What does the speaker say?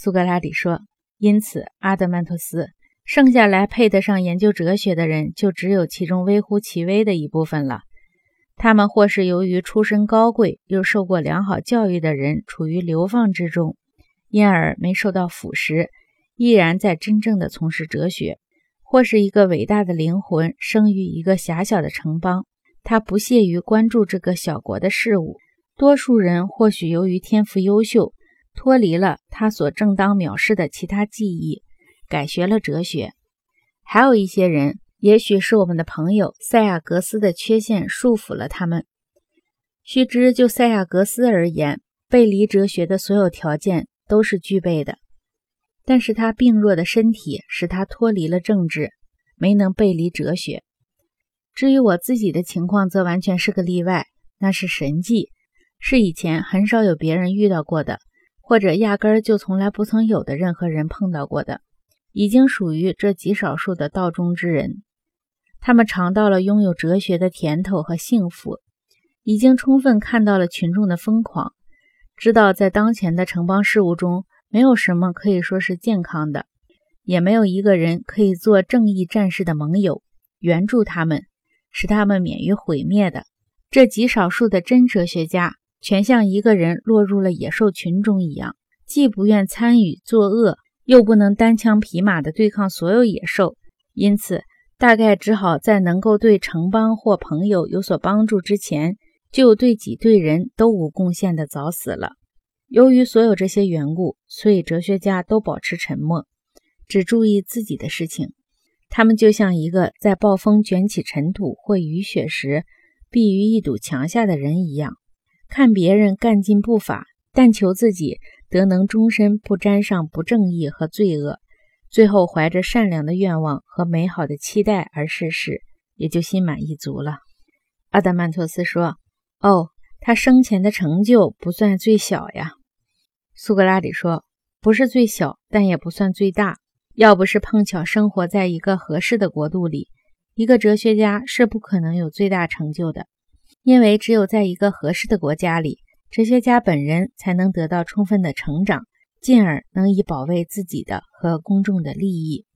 苏格拉底说：“因此，阿德曼托斯，剩下来配得上研究哲学的人，就只有其中微乎其微的一部分了。他们或是由于出身高贵又受过良好教育的人，处于流放之中，因而没受到腐蚀，依然在真正的从事哲学；或是一个伟大的灵魂生于一个狭小的城邦，他不屑于关注这个小国的事物。多数人或许由于天赋优秀。”脱离了他所正当藐视的其他技艺，改学了哲学。还有一些人，也许是我们的朋友塞亚格斯的缺陷束缚了他们。须知，就塞亚格斯而言，背离哲学的所有条件都是具备的。但是他病弱的身体使他脱离了政治，没能背离哲学。至于我自己的情况，则完全是个例外，那是神迹，是以前很少有别人遇到过的。或者压根儿就从来不曾有的任何人碰到过的，已经属于这极少数的道中之人。他们尝到了拥有哲学的甜头和幸福，已经充分看到了群众的疯狂，知道在当前的城邦事务中，没有什么可以说是健康的，也没有一个人可以做正义战士的盟友，援助他们，使他们免于毁灭的。这极少数的真哲学家。全像一个人落入了野兽群中一样，既不愿参与作恶，又不能单枪匹马地对抗所有野兽，因此大概只好在能够对城邦或朋友有所帮助之前，就对己对人都无贡献的早死了。由于所有这些缘故，所以哲学家都保持沉默，只注意自己的事情。他们就像一个在暴风卷起尘土或雨雪时避于一堵墙下的人一样。看别人干尽不法，但求自己得能终身不沾上不正义和罪恶，最后怀着善良的愿望和美好的期待而逝世，也就心满意足了。阿德曼托斯说：“哦，他生前的成就不算最小呀。”苏格拉底说：“不是最小，但也不算最大。要不是碰巧生活在一个合适的国度里，一个哲学家是不可能有最大成就的。”因为只有在一个合适的国家里，哲学家本人才能得到充分的成长，进而能以保卫自己的和公众的利益。